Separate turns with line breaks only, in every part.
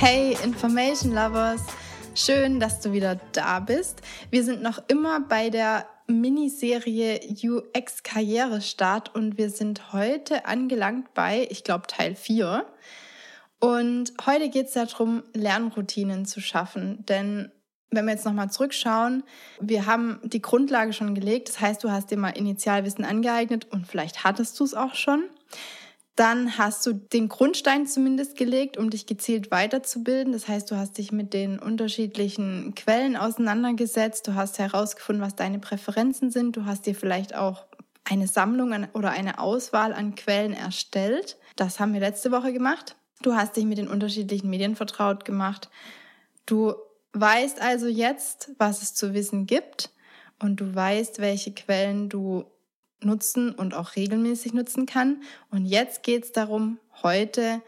Hey Information Lovers, schön, dass du wieder da bist. Wir sind noch immer bei der Miniserie UX Karrierestart und wir sind heute angelangt bei, ich glaube, Teil 4. Und heute geht es darum, Lernroutinen zu schaffen. Denn wenn wir jetzt nochmal zurückschauen, wir haben die Grundlage schon gelegt. Das heißt, du hast dir mal Initialwissen angeeignet und vielleicht hattest du es auch schon. Dann hast du den Grundstein zumindest gelegt, um dich gezielt weiterzubilden. Das heißt, du hast dich mit den unterschiedlichen Quellen auseinandergesetzt. Du hast herausgefunden, was deine Präferenzen sind. Du hast dir vielleicht auch eine Sammlung oder eine Auswahl an Quellen erstellt. Das haben wir letzte Woche gemacht. Du hast dich mit den unterschiedlichen Medien vertraut gemacht. Du weißt also jetzt, was es zu wissen gibt und du weißt, welche Quellen du nutzen und auch regelmäßig nutzen kann. Und jetzt geht es darum, heute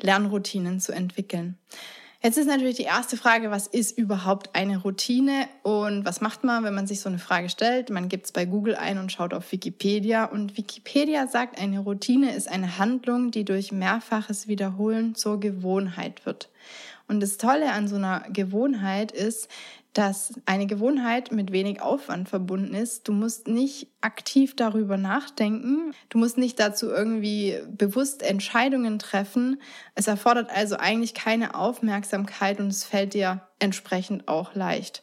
Lernroutinen zu entwickeln. Jetzt ist natürlich die erste Frage, was ist überhaupt eine Routine und was macht man, wenn man sich so eine Frage stellt? Man gibt es bei Google ein und schaut auf Wikipedia und Wikipedia sagt, eine Routine ist eine Handlung, die durch mehrfaches Wiederholen zur Gewohnheit wird. Und das Tolle an so einer Gewohnheit ist, dass eine Gewohnheit mit wenig Aufwand verbunden ist. Du musst nicht aktiv darüber nachdenken. Du musst nicht dazu irgendwie bewusst Entscheidungen treffen. Es erfordert also eigentlich keine Aufmerksamkeit und es fällt dir entsprechend auch leicht.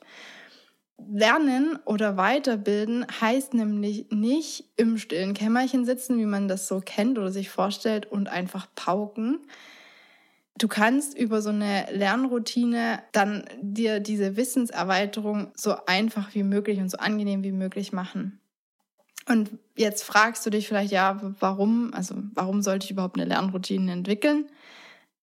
Lernen oder weiterbilden heißt nämlich nicht im stillen Kämmerchen sitzen, wie man das so kennt oder sich vorstellt und einfach pauken, Du kannst über so eine Lernroutine dann dir diese Wissenserweiterung so einfach wie möglich und so angenehm wie möglich machen. Und jetzt fragst du dich vielleicht, ja, warum, also warum sollte ich überhaupt eine Lernroutine entwickeln?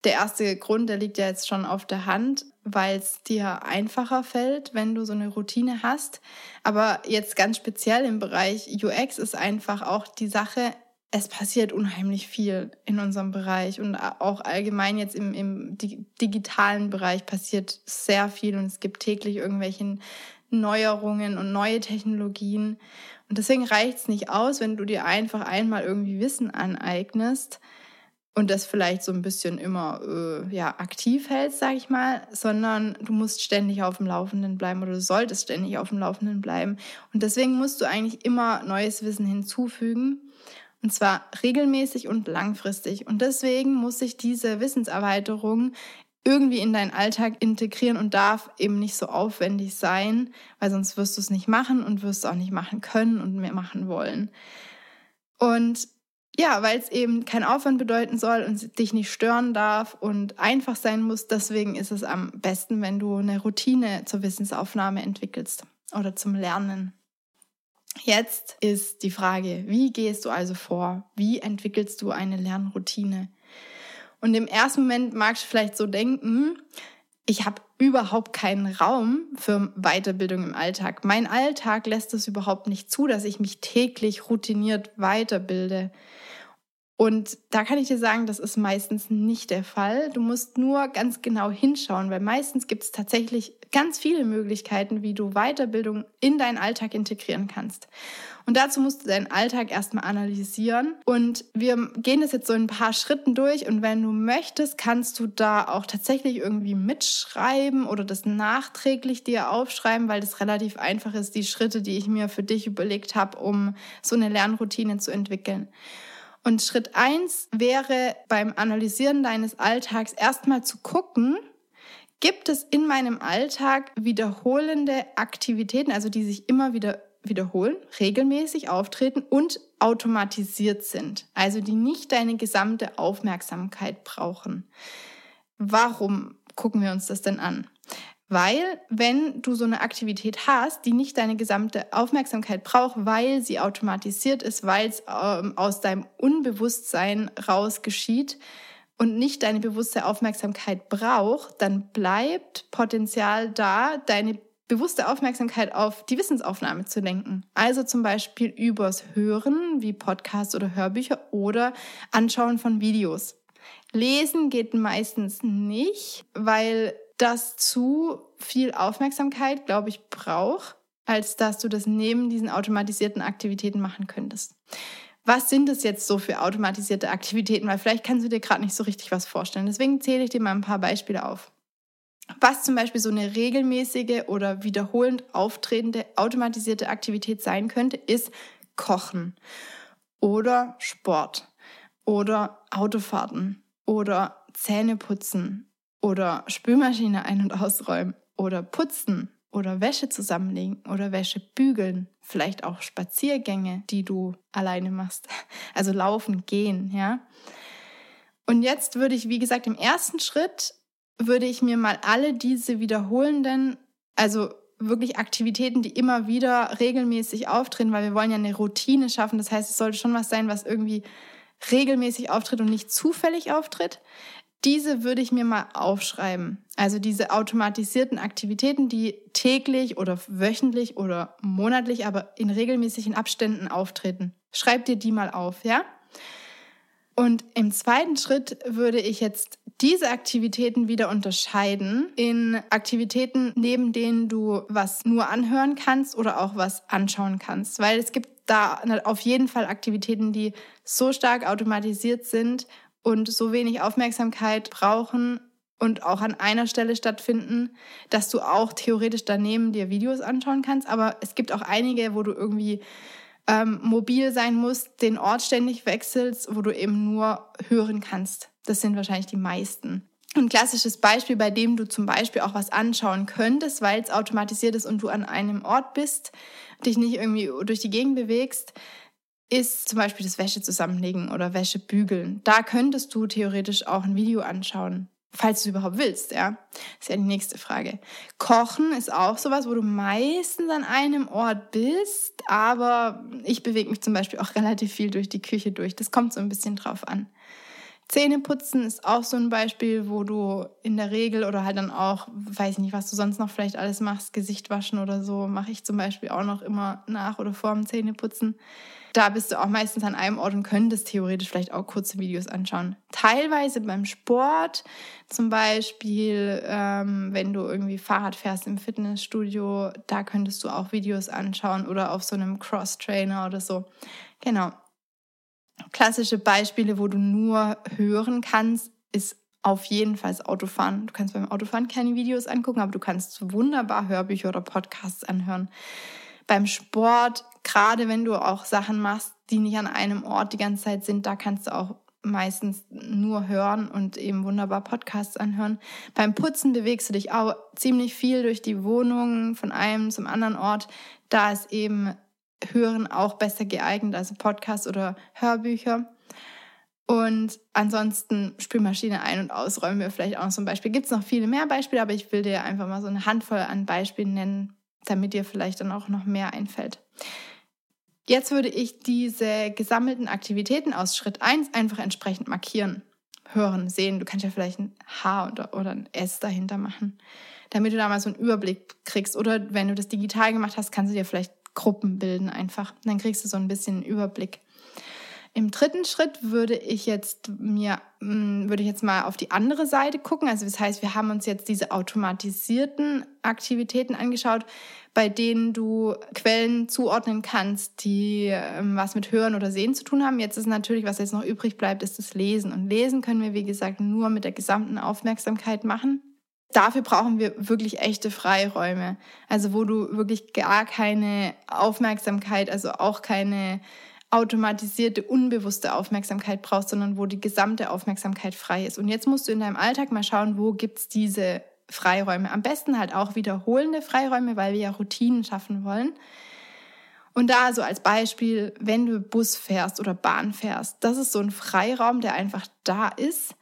Der erste Grund, der liegt ja jetzt schon auf der Hand, weil es dir einfacher fällt, wenn du so eine Routine hast. Aber jetzt ganz speziell im Bereich UX ist einfach auch die Sache, es passiert unheimlich viel in unserem Bereich und auch allgemein jetzt im, im digitalen Bereich passiert sehr viel und es gibt täglich irgendwelche Neuerungen und neue Technologien. Und deswegen reicht es nicht aus, wenn du dir einfach einmal irgendwie Wissen aneignest und das vielleicht so ein bisschen immer äh, ja, aktiv hältst, sag ich mal, sondern du musst ständig auf dem Laufenden bleiben oder du solltest ständig auf dem Laufenden bleiben. Und deswegen musst du eigentlich immer neues Wissen hinzufügen und zwar regelmäßig und langfristig. Und deswegen muss sich diese Wissenserweiterung irgendwie in deinen Alltag integrieren und darf eben nicht so aufwendig sein, weil sonst wirst du es nicht machen und wirst es auch nicht machen können und mehr machen wollen. Und ja, weil es eben keinen Aufwand bedeuten soll und dich nicht stören darf und einfach sein muss, deswegen ist es am besten, wenn du eine Routine zur Wissensaufnahme entwickelst oder zum Lernen. Jetzt ist die Frage, wie gehst du also vor? Wie entwickelst du eine Lernroutine? Und im ersten Moment magst du vielleicht so denken, ich habe überhaupt keinen Raum für Weiterbildung im Alltag. Mein Alltag lässt es überhaupt nicht zu, dass ich mich täglich routiniert weiterbilde. Und da kann ich dir sagen, das ist meistens nicht der Fall. Du musst nur ganz genau hinschauen, weil meistens gibt es tatsächlich ganz viele Möglichkeiten, wie du Weiterbildung in deinen Alltag integrieren kannst. Und dazu musst du deinen Alltag erstmal analysieren. Und wir gehen das jetzt so in ein paar Schritten durch. Und wenn du möchtest, kannst du da auch tatsächlich irgendwie mitschreiben oder das nachträglich dir aufschreiben, weil das relativ einfach ist, die Schritte, die ich mir für dich überlegt habe, um so eine Lernroutine zu entwickeln. Und Schritt eins wäre beim Analysieren deines Alltags erstmal zu gucken, gibt es in meinem Alltag wiederholende Aktivitäten, also die sich immer wieder wiederholen, regelmäßig auftreten und automatisiert sind, also die nicht deine gesamte Aufmerksamkeit brauchen. Warum gucken wir uns das denn an? Weil, wenn du so eine Aktivität hast, die nicht deine gesamte Aufmerksamkeit braucht, weil sie automatisiert ist, weil es ähm, aus deinem Unbewusstsein raus geschieht und nicht deine bewusste Aufmerksamkeit braucht, dann bleibt Potenzial da, deine bewusste Aufmerksamkeit auf die Wissensaufnahme zu lenken. Also zum Beispiel übers Hören, wie Podcasts oder Hörbücher oder Anschauen von Videos. Lesen geht meistens nicht, weil das zu viel Aufmerksamkeit, glaube ich, braucht, als dass du das neben diesen automatisierten Aktivitäten machen könntest. was sind es jetzt so für automatisierte Aktivitäten? Weil vielleicht kannst du dir gerade nicht so richtig was vorstellen. Deswegen zähle ich dir mal ein paar Beispiele auf. Was zum Beispiel so eine regelmäßige oder wiederholend auftretende automatisierte Aktivität sein könnte, ist Kochen oder Sport oder Autofahrten oder Zähne putzen oder Spülmaschine ein- und ausräumen oder putzen oder Wäsche zusammenlegen oder Wäsche bügeln, vielleicht auch Spaziergänge, die du alleine machst, also laufen, gehen, ja. Und jetzt würde ich, wie gesagt, im ersten Schritt würde ich mir mal alle diese wiederholenden, also wirklich Aktivitäten, die immer wieder regelmäßig auftreten, weil wir wollen ja eine Routine schaffen. Das heißt, es sollte schon was sein, was irgendwie regelmäßig auftritt und nicht zufällig auftritt. Diese würde ich mir mal aufschreiben. Also diese automatisierten Aktivitäten, die täglich oder wöchentlich oder monatlich, aber in regelmäßigen Abständen auftreten. Schreib dir die mal auf, ja? Und im zweiten Schritt würde ich jetzt diese Aktivitäten wieder unterscheiden in Aktivitäten, neben denen du was nur anhören kannst oder auch was anschauen kannst. Weil es gibt da auf jeden Fall Aktivitäten, die so stark automatisiert sind und so wenig Aufmerksamkeit brauchen und auch an einer Stelle stattfinden, dass du auch theoretisch daneben dir Videos anschauen kannst. Aber es gibt auch einige, wo du irgendwie ähm, mobil sein musst, den Ort ständig wechselst, wo du eben nur hören kannst. Das sind wahrscheinlich die meisten. Ein klassisches Beispiel, bei dem du zum Beispiel auch was anschauen könntest, weil es automatisiert ist und du an einem Ort bist, dich nicht irgendwie durch die Gegend bewegst, ist zum Beispiel das Wäsche zusammenlegen oder Wäsche bügeln. Da könntest du theoretisch auch ein Video anschauen, falls du überhaupt willst, ja. ist ja die nächste Frage. Kochen ist auch sowas, wo du meistens an einem Ort bist, aber ich bewege mich zum Beispiel auch relativ viel durch die Küche durch. Das kommt so ein bisschen drauf an. Zähneputzen ist auch so ein Beispiel, wo du in der Regel oder halt dann auch, weiß ich nicht, was du sonst noch vielleicht alles machst, Gesicht waschen oder so, mache ich zum Beispiel auch noch immer nach oder vor dem Zähneputzen. Da bist du auch meistens an einem Ort und könntest theoretisch vielleicht auch kurze Videos anschauen. Teilweise beim Sport, zum Beispiel, ähm, wenn du irgendwie Fahrrad fährst im Fitnessstudio, da könntest du auch Videos anschauen oder auf so einem Cross-Trainer oder so. Genau klassische Beispiele, wo du nur hören kannst, ist auf jeden Fall Autofahren. Du kannst beim Autofahren keine Videos angucken, aber du kannst wunderbar Hörbücher oder Podcasts anhören. Beim Sport, gerade wenn du auch Sachen machst, die nicht an einem Ort die ganze Zeit sind, da kannst du auch meistens nur hören und eben wunderbar Podcasts anhören. Beim Putzen bewegst du dich auch ziemlich viel durch die Wohnung von einem zum anderen Ort. Da ist eben Hören auch besser geeignet, also Podcasts oder Hörbücher. Und ansonsten Spülmaschine ein- und ausräumen wir vielleicht auch noch zum Beispiel. Gibt es noch viele mehr Beispiele, aber ich will dir einfach mal so eine Handvoll an Beispielen nennen, damit dir vielleicht dann auch noch mehr einfällt. Jetzt würde ich diese gesammelten Aktivitäten aus Schritt 1 einfach entsprechend markieren. Hören, sehen. Du kannst ja vielleicht ein H oder, oder ein S dahinter machen, damit du da mal so einen Überblick kriegst. Oder wenn du das digital gemacht hast, kannst du dir vielleicht Gruppen bilden einfach. Dann kriegst du so ein bisschen Überblick. Im dritten Schritt würde ich jetzt mir, mm, würde ich jetzt mal auf die andere Seite gucken. Also das heißt, wir haben uns jetzt diese automatisierten Aktivitäten angeschaut, bei denen du Quellen zuordnen kannst, die ähm, was mit Hören oder Sehen zu tun haben. Jetzt ist natürlich, was jetzt noch übrig bleibt, ist das Lesen. Und Lesen können wir, wie gesagt, nur mit der gesamten Aufmerksamkeit machen. Dafür brauchen wir wirklich echte Freiräume. Also wo du wirklich gar keine Aufmerksamkeit, also auch keine automatisierte, unbewusste Aufmerksamkeit brauchst, sondern wo die gesamte Aufmerksamkeit frei ist. Und jetzt musst du in deinem Alltag mal schauen, wo gibt's diese Freiräume. Am besten halt auch wiederholende Freiräume, weil wir ja Routinen schaffen wollen. Und da so als Beispiel, wenn du Bus fährst oder Bahn fährst, das ist so ein Freiraum, der einfach da ist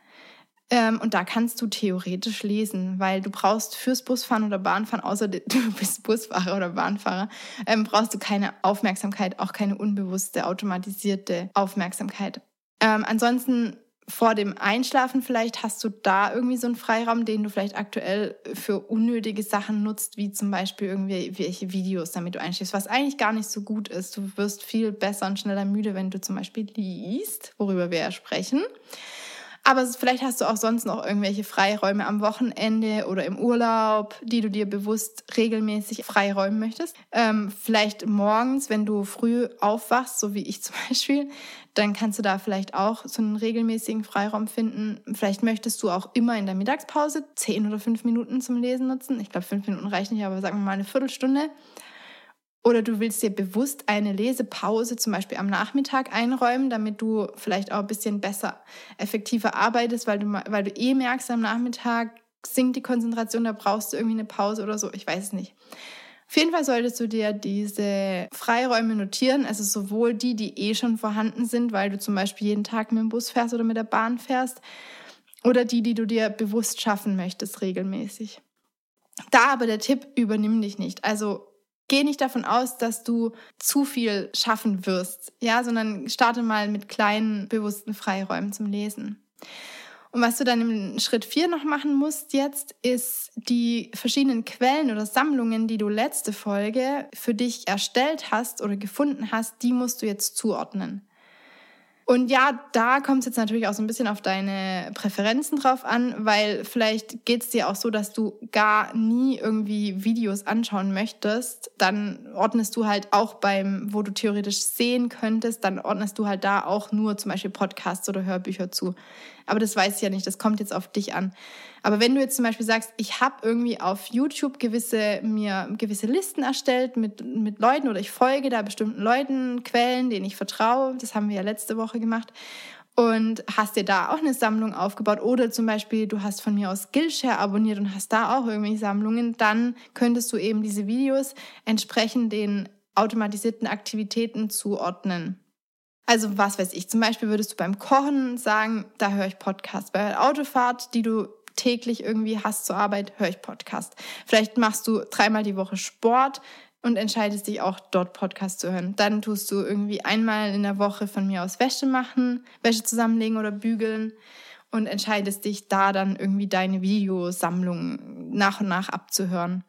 ähm, und da kannst du theoretisch lesen, weil du brauchst fürs Busfahren oder Bahnfahren, außer du bist Busfahrer oder Bahnfahrer, ähm, brauchst du keine Aufmerksamkeit, auch keine unbewusste, automatisierte Aufmerksamkeit. Ähm, ansonsten vor dem Einschlafen vielleicht hast du da irgendwie so einen Freiraum, den du vielleicht aktuell für unnötige Sachen nutzt, wie zum Beispiel irgendwelche Videos, damit du einschläfst, was eigentlich gar nicht so gut ist. Du wirst viel besser und schneller müde, wenn du zum Beispiel liest, worüber wir ja sprechen. Aber vielleicht hast du auch sonst noch irgendwelche Freiräume am Wochenende oder im Urlaub, die du dir bewusst regelmäßig freiräumen möchtest. Ähm, vielleicht morgens, wenn du früh aufwachst, so wie ich zum Beispiel, dann kannst du da vielleicht auch so einen regelmäßigen Freiraum finden. Vielleicht möchtest du auch immer in der Mittagspause zehn oder fünf Minuten zum Lesen nutzen. Ich glaube, fünf Minuten reicht nicht, aber sagen wir mal eine Viertelstunde. Oder du willst dir bewusst eine Lesepause zum Beispiel am Nachmittag einräumen, damit du vielleicht auch ein bisschen besser, effektiver arbeitest, weil du, weil du eh merkst, am Nachmittag sinkt die Konzentration, da brauchst du irgendwie eine Pause oder so. Ich weiß es nicht. Auf jeden Fall solltest du dir diese Freiräume notieren, also sowohl die, die eh schon vorhanden sind, weil du zum Beispiel jeden Tag mit dem Bus fährst oder mit der Bahn fährst, oder die, die du dir bewusst schaffen möchtest, regelmäßig. Da aber der Tipp, übernimm dich nicht. Also Geh nicht davon aus, dass du zu viel schaffen wirst, ja, sondern starte mal mit kleinen, bewussten Freiräumen zum Lesen. Und was du dann im Schritt 4 noch machen musst jetzt, ist die verschiedenen Quellen oder Sammlungen, die du letzte Folge für dich erstellt hast oder gefunden hast, die musst du jetzt zuordnen. Und ja, da kommt es jetzt natürlich auch so ein bisschen auf deine Präferenzen drauf an, weil vielleicht geht es dir auch so, dass du gar nie irgendwie Videos anschauen möchtest. Dann ordnest du halt auch beim, wo du theoretisch sehen könntest, dann ordnest du halt da auch nur zum Beispiel Podcasts oder Hörbücher zu. Aber das weiß ich ja nicht, das kommt jetzt auf dich an. Aber wenn du jetzt zum Beispiel sagst, ich habe irgendwie auf YouTube gewisse, mir gewisse Listen erstellt mit, mit Leuten oder ich folge da bestimmten Leuten, Quellen, denen ich vertraue, das haben wir ja letzte Woche gemacht, und hast dir da auch eine Sammlung aufgebaut oder zum Beispiel du hast von mir aus Skillshare abonniert und hast da auch irgendwie Sammlungen, dann könntest du eben diese Videos entsprechend den automatisierten Aktivitäten zuordnen. Also was weiß ich, zum Beispiel würdest du beim Kochen sagen, da höre ich Podcast. Bei der Autofahrt, die du täglich irgendwie hast zur Arbeit, höre ich Podcast. Vielleicht machst du dreimal die Woche Sport und entscheidest dich auch dort Podcast zu hören. Dann tust du irgendwie einmal in der Woche von mir aus Wäsche machen, Wäsche zusammenlegen oder bügeln und entscheidest dich da dann irgendwie deine Videosammlung nach und nach abzuhören.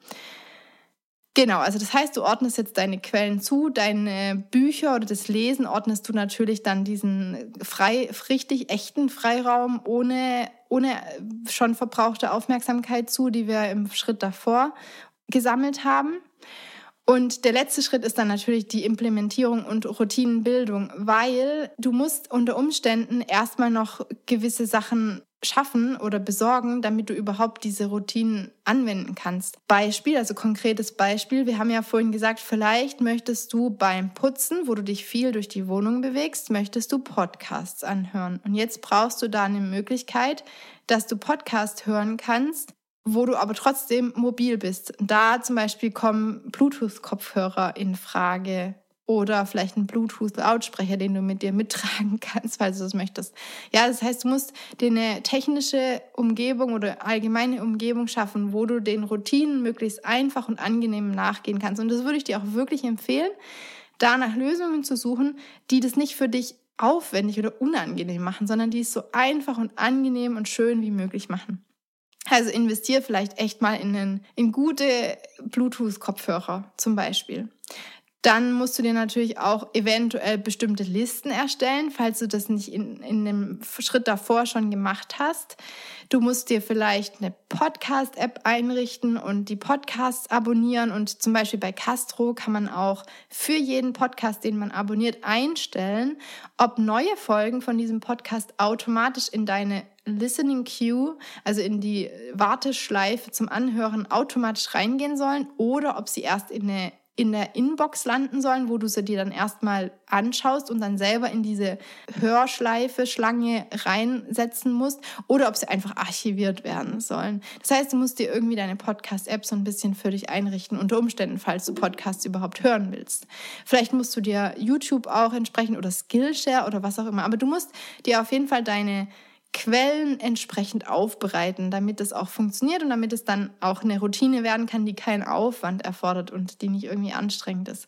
Genau, also das heißt, du ordnest jetzt deine Quellen zu, deine Bücher oder das Lesen ordnest du natürlich dann diesen frei, richtig echten Freiraum ohne, ohne schon verbrauchte Aufmerksamkeit zu, die wir im Schritt davor gesammelt haben. Und der letzte Schritt ist dann natürlich die Implementierung und Routinenbildung, weil du musst unter Umständen erstmal noch gewisse Sachen schaffen oder besorgen, damit du überhaupt diese Routinen anwenden kannst. Beispiel, also konkretes Beispiel. Wir haben ja vorhin gesagt, vielleicht möchtest du beim Putzen, wo du dich viel durch die Wohnung bewegst, möchtest du Podcasts anhören. Und jetzt brauchst du da eine Möglichkeit, dass du Podcast hören kannst, wo du aber trotzdem mobil bist. Da zum Beispiel kommen Bluetooth-Kopfhörer in Frage oder vielleicht ein Bluetooth-Lautsprecher, den du mit dir mittragen kannst, falls du das möchtest. Ja, das heißt, du musst dir eine technische Umgebung oder allgemeine Umgebung schaffen, wo du den Routinen möglichst einfach und angenehm nachgehen kannst. Und das würde ich dir auch wirklich empfehlen, da nach Lösungen zu suchen, die das nicht für dich aufwendig oder unangenehm machen, sondern die es so einfach und angenehm und schön wie möglich machen. Also investier vielleicht echt mal in, einen, in gute Bluetooth-Kopfhörer zum Beispiel. Dann musst du dir natürlich auch eventuell bestimmte Listen erstellen, falls du das nicht in, in dem Schritt davor schon gemacht hast. Du musst dir vielleicht eine Podcast-App einrichten und die Podcasts abonnieren. Und zum Beispiel bei Castro kann man auch für jeden Podcast, den man abonniert, einstellen, ob neue Folgen von diesem Podcast automatisch in deine Listening Queue, also in die Warteschleife zum Anhören, automatisch reingehen sollen oder ob sie erst in eine in der Inbox landen sollen, wo du sie dir dann erstmal anschaust und dann selber in diese Hörschleife, Schlange reinsetzen musst oder ob sie einfach archiviert werden sollen. Das heißt, du musst dir irgendwie deine Podcast-App so ein bisschen für dich einrichten, unter Umständen, falls du Podcasts überhaupt hören willst. Vielleicht musst du dir YouTube auch entsprechend oder Skillshare oder was auch immer, aber du musst dir auf jeden Fall deine Quellen entsprechend aufbereiten, damit es auch funktioniert und damit es dann auch eine Routine werden kann, die keinen Aufwand erfordert und die nicht irgendwie anstrengend ist.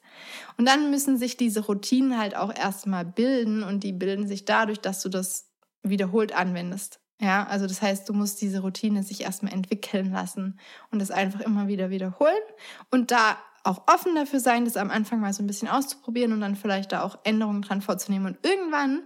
Und dann müssen sich diese Routinen halt auch erstmal bilden und die bilden sich dadurch, dass du das wiederholt anwendest. Ja, also das heißt, du musst diese Routine sich erstmal entwickeln lassen und es einfach immer wieder wiederholen und da auch offen dafür sein, das am Anfang mal so ein bisschen auszuprobieren und dann vielleicht da auch Änderungen dran vorzunehmen und irgendwann,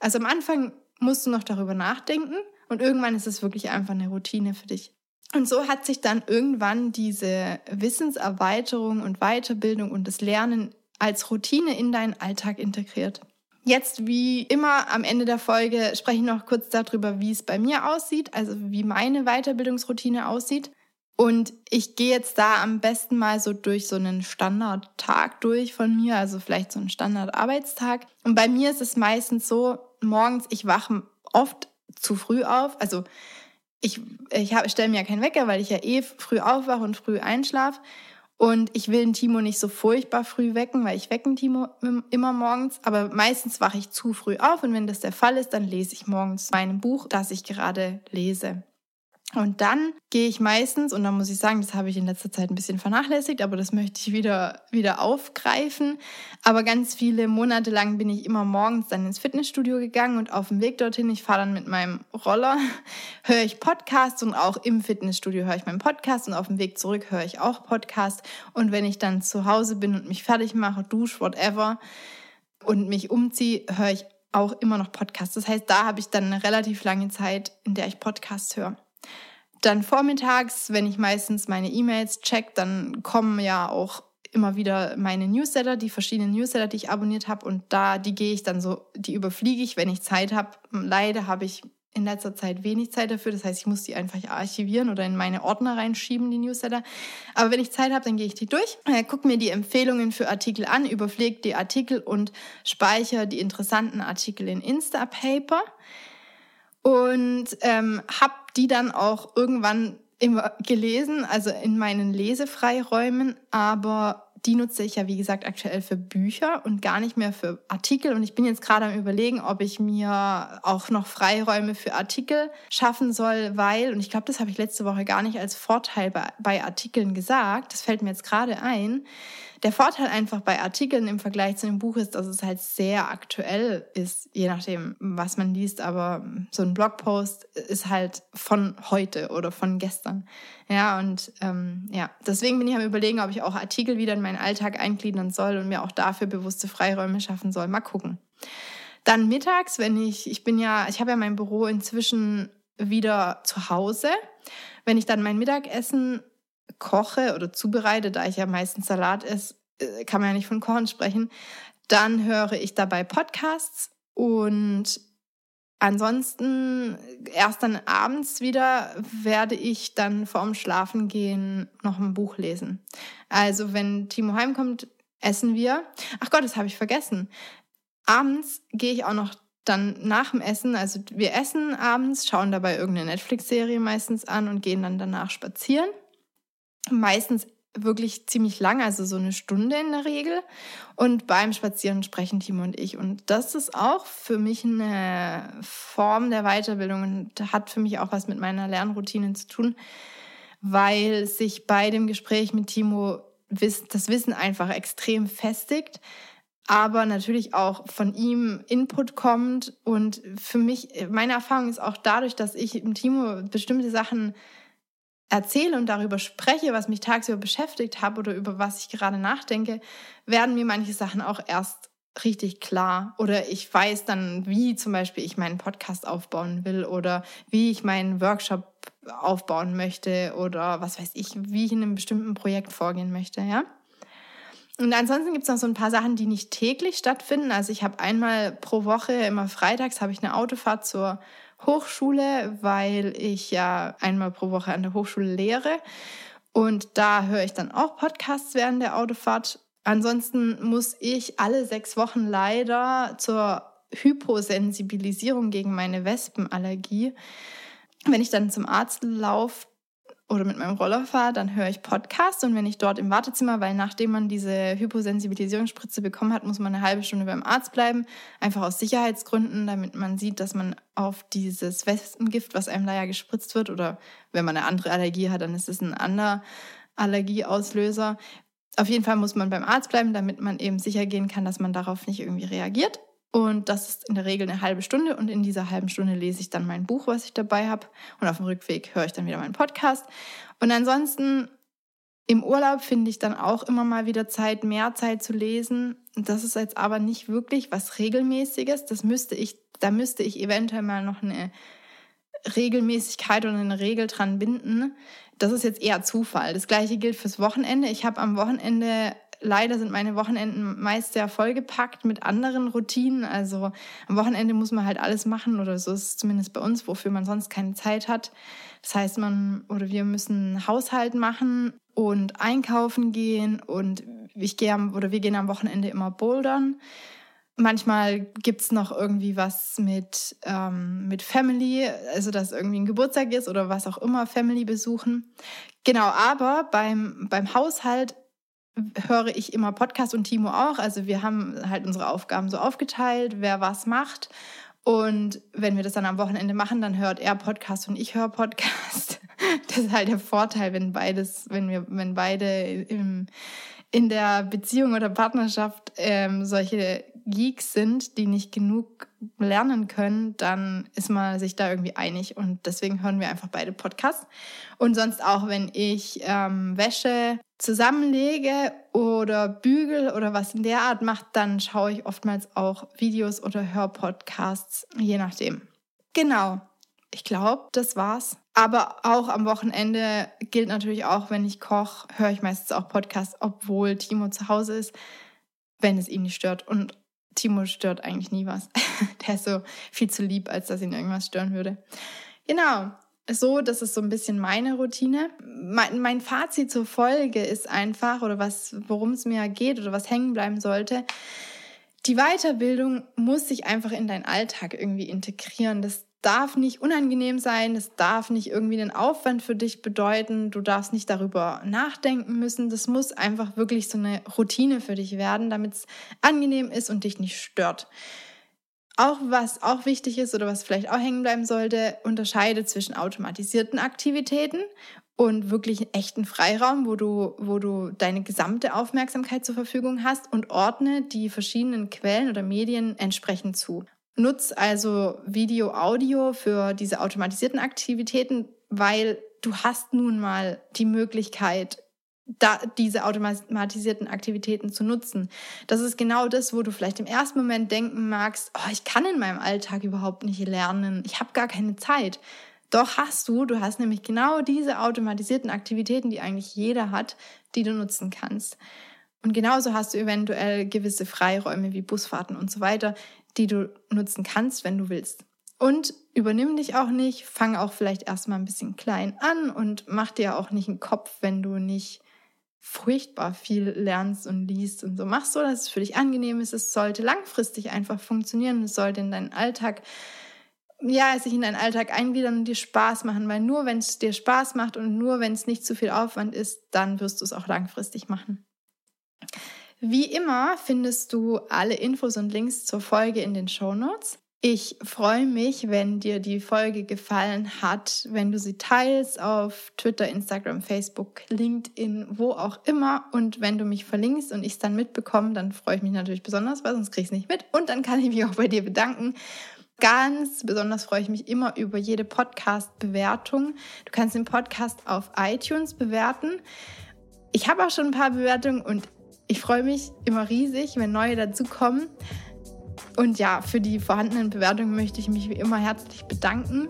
also am Anfang musst du noch darüber nachdenken und irgendwann ist es wirklich einfach eine Routine für dich. Und so hat sich dann irgendwann diese Wissenserweiterung und Weiterbildung und das Lernen als Routine in deinen Alltag integriert. Jetzt, wie immer, am Ende der Folge spreche ich noch kurz darüber, wie es bei mir aussieht, also wie meine Weiterbildungsroutine aussieht. Und ich gehe jetzt da am besten mal so durch so einen Standardtag durch von mir, also vielleicht so einen Standardarbeitstag. Und bei mir ist es meistens so, morgens, ich wache oft zu früh auf. Also ich, ich stelle mir ja keinen Wecker, weil ich ja eh früh aufwache und früh einschlafe. Und ich will den Timo nicht so furchtbar früh wecken, weil ich wecken Timo immer morgens. Aber meistens wache ich zu früh auf und wenn das der Fall ist, dann lese ich morgens mein Buch, das ich gerade lese. Und dann gehe ich meistens, und da muss ich sagen, das habe ich in letzter Zeit ein bisschen vernachlässigt, aber das möchte ich wieder, wieder aufgreifen. Aber ganz viele Monate lang bin ich immer morgens dann ins Fitnessstudio gegangen und auf dem Weg dorthin, ich fahre dann mit meinem Roller, höre ich Podcasts und auch im Fitnessstudio höre ich meinen Podcast und auf dem Weg zurück höre ich auch Podcast. Und wenn ich dann zu Hause bin und mich fertig mache, dusche, whatever, und mich umziehe, höre ich auch immer noch Podcasts. Das heißt, da habe ich dann eine relativ lange Zeit, in der ich Podcasts höre. Dann vormittags, wenn ich meistens meine E-Mails check, dann kommen ja auch immer wieder meine Newsletter, die verschiedenen Newsletter, die ich abonniert habe. Und da, die gehe ich dann so, die überfliege ich, wenn ich Zeit habe. Leider habe ich in letzter Zeit wenig Zeit dafür. Das heißt, ich muss die einfach archivieren oder in meine Ordner reinschieben, die Newsletter. Aber wenn ich Zeit habe, dann gehe ich die durch, äh, gucke mir die Empfehlungen für Artikel an, überfliege die Artikel und speichere die interessanten Artikel in Instapaper und ähm, habe die dann auch irgendwann immer gelesen, also in meinen Lesefreiräumen, aber die nutze ich ja, wie gesagt, aktuell für Bücher und gar nicht mehr für Artikel. Und ich bin jetzt gerade am Überlegen, ob ich mir auch noch Freiräume für Artikel schaffen soll, weil, und ich glaube, das habe ich letzte Woche gar nicht als Vorteil bei, bei Artikeln gesagt, das fällt mir jetzt gerade ein, der Vorteil einfach bei Artikeln im Vergleich zu einem Buch ist, dass es halt sehr aktuell ist, je nachdem, was man liest. Aber so ein Blogpost ist halt von heute oder von gestern. Ja, und ähm, ja, deswegen bin ich am Überlegen, ob ich auch Artikel wieder in meinen Alltag eingliedern soll und mir auch dafür bewusste Freiräume schaffen soll. Mal gucken. Dann mittags, wenn ich, ich bin ja, ich habe ja mein Büro inzwischen wieder zu Hause. Wenn ich dann mein Mittagessen koche oder zubereite, da ich ja meistens Salat esse, äh, kann man ja nicht von Kochen sprechen, dann höre ich dabei Podcasts und ansonsten erst dann abends wieder werde ich dann vorm Schlafengehen noch ein Buch lesen. Also wenn Timo heimkommt, essen wir. Ach Gott, das habe ich vergessen. Abends gehe ich auch noch dann nach dem Essen, also wir essen abends, schauen dabei irgendeine Netflix-Serie meistens an und gehen dann danach spazieren meistens wirklich ziemlich lang, also so eine Stunde in der Regel. Und beim Spazieren sprechen Timo und ich. Und das ist auch für mich eine Form der Weiterbildung und hat für mich auch was mit meiner Lernroutine zu tun, weil sich bei dem Gespräch mit Timo das Wissen einfach extrem festigt, aber natürlich auch von ihm Input kommt. Und für mich, meine Erfahrung ist auch dadurch, dass ich im Timo bestimmte Sachen erzähle und darüber spreche, was mich tagsüber beschäftigt habe oder über was ich gerade nachdenke, werden mir manche Sachen auch erst richtig klar. Oder ich weiß dann, wie zum Beispiel ich meinen Podcast aufbauen will oder wie ich meinen Workshop aufbauen möchte oder was weiß ich, wie ich in einem bestimmten Projekt vorgehen möchte, ja. Und ansonsten gibt es noch so ein paar Sachen, die nicht täglich stattfinden. Also ich habe einmal pro Woche, immer freitags, habe ich eine Autofahrt zur Hochschule, weil ich ja einmal pro Woche an der Hochschule lehre. Und da höre ich dann auch Podcasts während der Autofahrt. Ansonsten muss ich alle sechs Wochen leider zur Hyposensibilisierung gegen meine Wespenallergie. Wenn ich dann zum Arzt laufe, oder mit meinem Roller fahre, dann höre ich Podcasts und wenn ich dort im Wartezimmer, weil nachdem man diese Hyposensibilisierungsspritze bekommen hat, muss man eine halbe Stunde beim Arzt bleiben, einfach aus Sicherheitsgründen, damit man sieht, dass man auf dieses Wespengift, was einem da ja gespritzt wird, oder wenn man eine andere Allergie hat, dann ist es ein anderer Allergieauslöser. Auf jeden Fall muss man beim Arzt bleiben, damit man eben sicher gehen kann, dass man darauf nicht irgendwie reagiert. Und das ist in der Regel eine halbe Stunde. Und in dieser halben Stunde lese ich dann mein Buch, was ich dabei habe. Und auf dem Rückweg höre ich dann wieder meinen Podcast. Und ansonsten im Urlaub finde ich dann auch immer mal wieder Zeit, mehr Zeit zu lesen. Das ist jetzt aber nicht wirklich was Regelmäßiges. Das müsste ich Da müsste ich eventuell mal noch eine Regelmäßigkeit oder eine Regel dran binden. Das ist jetzt eher Zufall. Das gleiche gilt fürs Wochenende. Ich habe am Wochenende leider sind meine Wochenenden meist sehr vollgepackt mit anderen Routinen. Also am Wochenende muss man halt alles machen oder so ist es zumindest bei uns, wofür man sonst keine Zeit hat. Das heißt, man oder wir müssen Haushalt machen und einkaufen gehen und ich gehe am, oder wir gehen am Wochenende immer bouldern. Manchmal gibt es noch irgendwie was mit, ähm, mit Family, also dass irgendwie ein Geburtstag ist oder was auch immer, Family besuchen. Genau, aber beim, beim Haushalt höre ich immer Podcast und Timo auch. Also wir haben halt unsere Aufgaben so aufgeteilt, wer was macht. Und wenn wir das dann am Wochenende machen, dann hört er Podcast und ich höre Podcast. Das ist halt der Vorteil, wenn beides, wenn wir, wenn beide im, in der Beziehung oder Partnerschaft ähm, solche Geeks sind, die nicht genug lernen können, dann ist man sich da irgendwie einig. Und deswegen hören wir einfach beide Podcasts. Und sonst auch, wenn ich ähm, Wäsche zusammenlege oder bügel oder was in der Art macht, dann schaue ich oftmals auch Videos oder höre Podcasts, je nachdem. Genau. Ich glaube, das war's. Aber auch am Wochenende gilt natürlich auch, wenn ich koche, höre ich meistens auch Podcasts, obwohl Timo zu Hause ist, wenn es ihn nicht stört. Und Timo stört eigentlich nie was. Der ist so viel zu lieb, als dass ihn irgendwas stören würde. Genau. So, das ist so ein bisschen meine Routine. Mein, mein Fazit zur Folge ist einfach, oder was, worum es mir geht oder was hängen bleiben sollte. Die Weiterbildung muss sich einfach in deinen Alltag irgendwie integrieren. Das darf nicht unangenehm sein, es darf nicht irgendwie einen Aufwand für dich bedeuten, du darfst nicht darüber nachdenken müssen. Das muss einfach wirklich so eine Routine für dich werden, damit es angenehm ist und dich nicht stört. Auch was auch wichtig ist oder was vielleicht auch hängen bleiben sollte, unterscheide zwischen automatisierten Aktivitäten und wirklich echten Freiraum, wo du, wo du deine gesamte Aufmerksamkeit zur Verfügung hast und ordne die verschiedenen Quellen oder Medien entsprechend zu. Nutz also Video, Audio für diese automatisierten Aktivitäten, weil du hast nun mal die Möglichkeit, da, diese automatisierten Aktivitäten zu nutzen. Das ist genau das, wo du vielleicht im ersten Moment denken magst, oh, ich kann in meinem Alltag überhaupt nicht lernen, ich habe gar keine Zeit. Doch hast du, du hast nämlich genau diese automatisierten Aktivitäten, die eigentlich jeder hat, die du nutzen kannst. Und genauso hast du eventuell gewisse Freiräume wie Busfahrten und so weiter, die du nutzen kannst, wenn du willst. Und übernimm dich auch nicht, fang auch vielleicht erstmal ein bisschen klein an und mach dir auch nicht einen Kopf, wenn du nicht furchtbar viel lernst und liest und so. Mach so, dass es für dich angenehm ist. Es sollte langfristig einfach funktionieren. Es sollte in deinen Alltag, ja, sich in deinen Alltag eingliedern und dir Spaß machen, weil nur wenn es dir Spaß macht und nur wenn es nicht zu viel Aufwand ist, dann wirst du es auch langfristig machen. Wie immer findest du alle Infos und Links zur Folge in den Show Notes. Ich freue mich, wenn dir die Folge gefallen hat, wenn du sie teilst auf Twitter, Instagram, Facebook, LinkedIn, wo auch immer. Und wenn du mich verlinkst und ich es dann mitbekomme, dann freue ich mich natürlich besonders, weil sonst kriege ich es nicht mit. Und dann kann ich mich auch bei dir bedanken. Ganz besonders freue ich mich immer über jede Podcast-Bewertung. Du kannst den Podcast auf iTunes bewerten. Ich habe auch schon ein paar Bewertungen und ich freue mich immer riesig, wenn neue dazukommen. Und ja, für die vorhandenen Bewertungen möchte ich mich wie immer herzlich bedanken.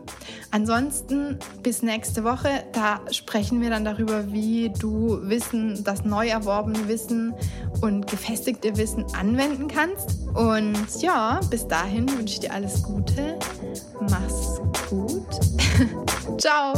Ansonsten bis nächste Woche. Da sprechen wir dann darüber, wie du Wissen, das neu erworbene Wissen und gefestigte Wissen anwenden kannst. Und ja, bis dahin wünsche ich dir alles Gute. Mach's gut. Ciao.